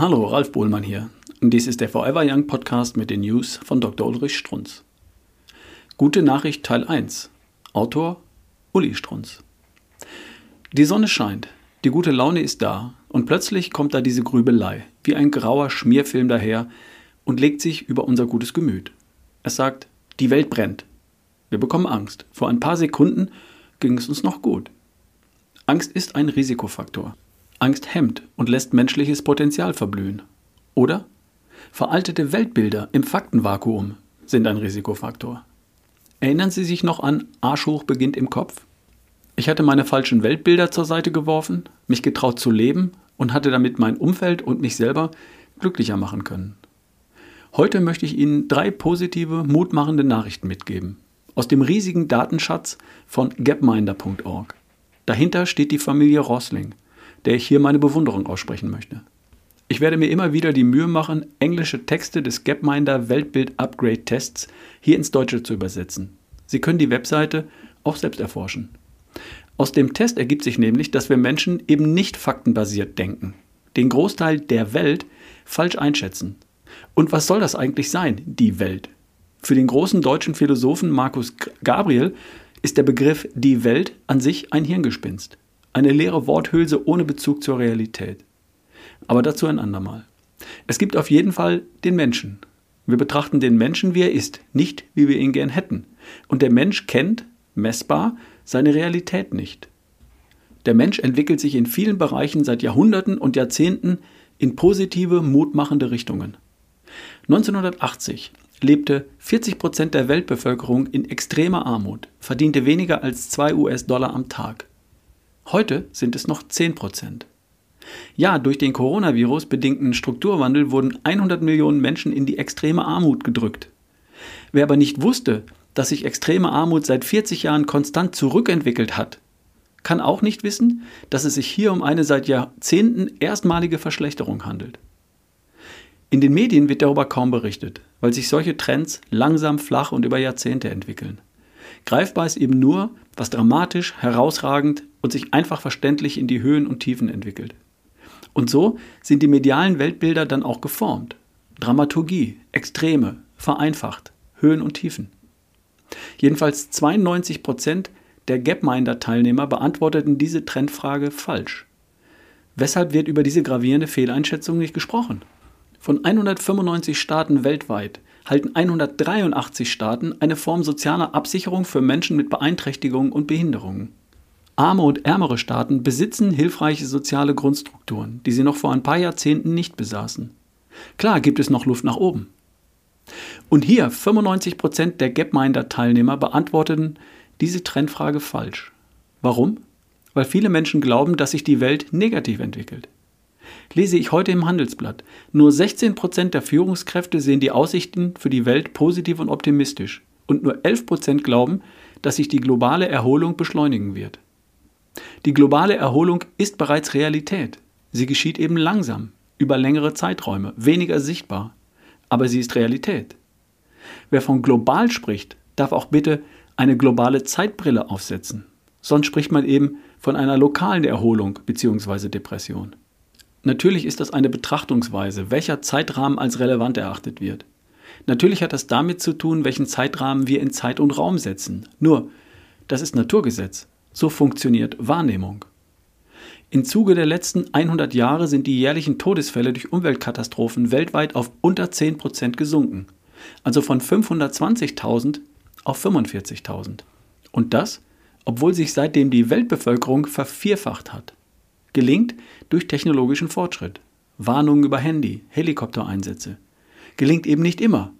Hallo, Ralf Bohlmann hier. Dies ist der Forever Young Podcast mit den News von Dr. Ulrich Strunz. Gute Nachricht Teil 1. Autor Uli Strunz. Die Sonne scheint, die gute Laune ist da und plötzlich kommt da diese Grübelei, wie ein grauer Schmierfilm daher und legt sich über unser gutes Gemüt. Es sagt, die Welt brennt. Wir bekommen Angst. Vor ein paar Sekunden ging es uns noch gut. Angst ist ein Risikofaktor. Angst hemmt und lässt menschliches Potenzial verblühen. Oder? Veraltete Weltbilder im Faktenvakuum sind ein Risikofaktor. Erinnern Sie sich noch an Arschhoch beginnt im Kopf? Ich hatte meine falschen Weltbilder zur Seite geworfen, mich getraut zu leben und hatte damit mein Umfeld und mich selber glücklicher machen können. Heute möchte ich Ihnen drei positive, mutmachende Nachrichten mitgeben. Aus dem riesigen Datenschatz von gapminder.org. Dahinter steht die Familie Rosling – der ich hier meine Bewunderung aussprechen möchte. Ich werde mir immer wieder die Mühe machen, englische Texte des Gapminder Weltbild Upgrade Tests hier ins Deutsche zu übersetzen. Sie können die Webseite auch selbst erforschen. Aus dem Test ergibt sich nämlich, dass wir Menschen eben nicht faktenbasiert denken, den Großteil der Welt falsch einschätzen. Und was soll das eigentlich sein, die Welt? Für den großen deutschen Philosophen Markus Gabriel ist der Begriff die Welt an sich ein Hirngespinst. Eine leere Worthülse ohne Bezug zur Realität. Aber dazu ein andermal. Es gibt auf jeden Fall den Menschen. Wir betrachten den Menschen, wie er ist, nicht wie wir ihn gern hätten. Und der Mensch kennt, messbar, seine Realität nicht. Der Mensch entwickelt sich in vielen Bereichen seit Jahrhunderten und Jahrzehnten in positive, mutmachende Richtungen. 1980 lebte 40 Prozent der Weltbevölkerung in extremer Armut, verdiente weniger als 2 US-Dollar am Tag. Heute sind es noch 10 Prozent. Ja, durch den Coronavirus bedingten Strukturwandel wurden 100 Millionen Menschen in die extreme Armut gedrückt. Wer aber nicht wusste, dass sich extreme Armut seit 40 Jahren konstant zurückentwickelt hat, kann auch nicht wissen, dass es sich hier um eine seit Jahrzehnten erstmalige Verschlechterung handelt. In den Medien wird darüber kaum berichtet, weil sich solche Trends langsam flach und über Jahrzehnte entwickeln. Greifbar ist eben nur, was dramatisch, herausragend und sich einfach verständlich in die Höhen und Tiefen entwickelt. Und so sind die medialen Weltbilder dann auch geformt. Dramaturgie, Extreme, vereinfacht, Höhen und Tiefen. Jedenfalls 92 Prozent der Gapminder-Teilnehmer beantworteten diese Trendfrage falsch. Weshalb wird über diese gravierende Fehleinschätzung nicht gesprochen? Von 195 Staaten weltweit halten 183 Staaten eine Form sozialer Absicherung für Menschen mit Beeinträchtigungen und Behinderungen. Arme und ärmere Staaten besitzen hilfreiche soziale Grundstrukturen, die sie noch vor ein paar Jahrzehnten nicht besaßen. Klar gibt es noch Luft nach oben. Und hier 95 Prozent der Gapminder-Teilnehmer beantworteten diese Trendfrage falsch. Warum? Weil viele Menschen glauben, dass sich die Welt negativ entwickelt. Lese ich heute im Handelsblatt. Nur 16% der Führungskräfte sehen die Aussichten für die Welt positiv und optimistisch. Und nur 11% glauben, dass sich die globale Erholung beschleunigen wird. Die globale Erholung ist bereits Realität. Sie geschieht eben langsam, über längere Zeiträume, weniger sichtbar. Aber sie ist Realität. Wer von global spricht, darf auch bitte eine globale Zeitbrille aufsetzen. Sonst spricht man eben von einer lokalen Erholung bzw. Depression. Natürlich ist das eine Betrachtungsweise, welcher Zeitrahmen als relevant erachtet wird. Natürlich hat das damit zu tun, welchen Zeitrahmen wir in Zeit und Raum setzen. Nur, das ist Naturgesetz. So funktioniert Wahrnehmung. Im Zuge der letzten 100 Jahre sind die jährlichen Todesfälle durch Umweltkatastrophen weltweit auf unter 10 Prozent gesunken. Also von 520.000 auf 45.000. Und das, obwohl sich seitdem die Weltbevölkerung vervierfacht hat gelingt durch technologischen Fortschritt. Warnungen über Handy, Helikoptereinsätze. Gelingt eben nicht immer.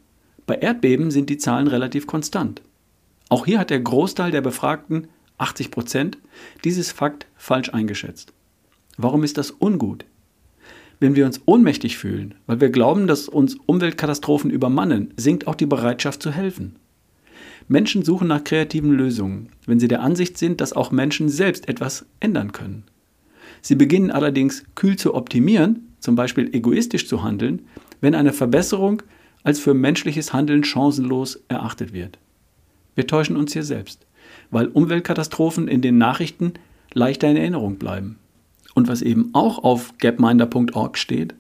Bei Erdbeben sind die Zahlen relativ konstant. Auch hier hat der Großteil der Befragten, 80 Prozent, dieses Fakt falsch eingeschätzt. Warum ist das ungut? Wenn wir uns ohnmächtig fühlen, weil wir glauben, dass uns Umweltkatastrophen übermannen, sinkt auch die Bereitschaft zu helfen. Menschen suchen nach kreativen Lösungen, wenn sie der Ansicht sind, dass auch Menschen selbst etwas ändern können. Sie beginnen allerdings kühl zu optimieren, zum Beispiel egoistisch zu handeln, wenn eine Verbesserung als für menschliches Handeln chancenlos erachtet wird. Wir täuschen uns hier selbst, weil Umweltkatastrophen in den Nachrichten leichter in Erinnerung bleiben. Und was eben auch auf gapminder.org steht,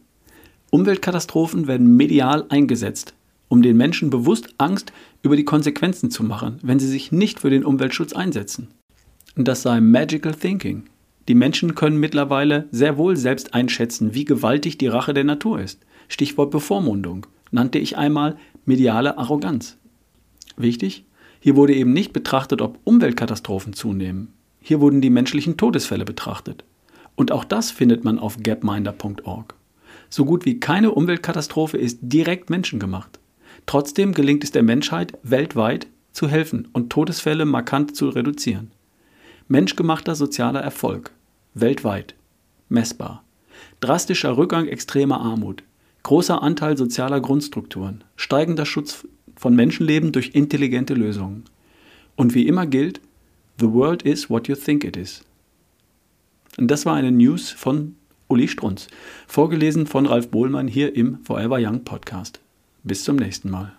Umweltkatastrophen werden medial eingesetzt, um den Menschen bewusst Angst über die Konsequenzen zu machen, wenn sie sich nicht für den Umweltschutz einsetzen. Das sei Magical Thinking. Die Menschen können mittlerweile sehr wohl selbst einschätzen, wie gewaltig die Rache der Natur ist. Stichwort Bevormundung nannte ich einmal mediale Arroganz. Wichtig, hier wurde eben nicht betrachtet, ob Umweltkatastrophen zunehmen. Hier wurden die menschlichen Todesfälle betrachtet. Und auch das findet man auf gapminder.org. So gut wie keine Umweltkatastrophe ist direkt menschengemacht. Trotzdem gelingt es der Menschheit weltweit zu helfen und Todesfälle markant zu reduzieren. Menschgemachter sozialer Erfolg. Weltweit. Messbar. Drastischer Rückgang extremer Armut. Großer Anteil sozialer Grundstrukturen. Steigender Schutz von Menschenleben durch intelligente Lösungen. Und wie immer gilt, The world is what you think it is. Und das war eine News von Uli Strunz, vorgelesen von Ralf Bohlmann hier im Forever Young Podcast. Bis zum nächsten Mal.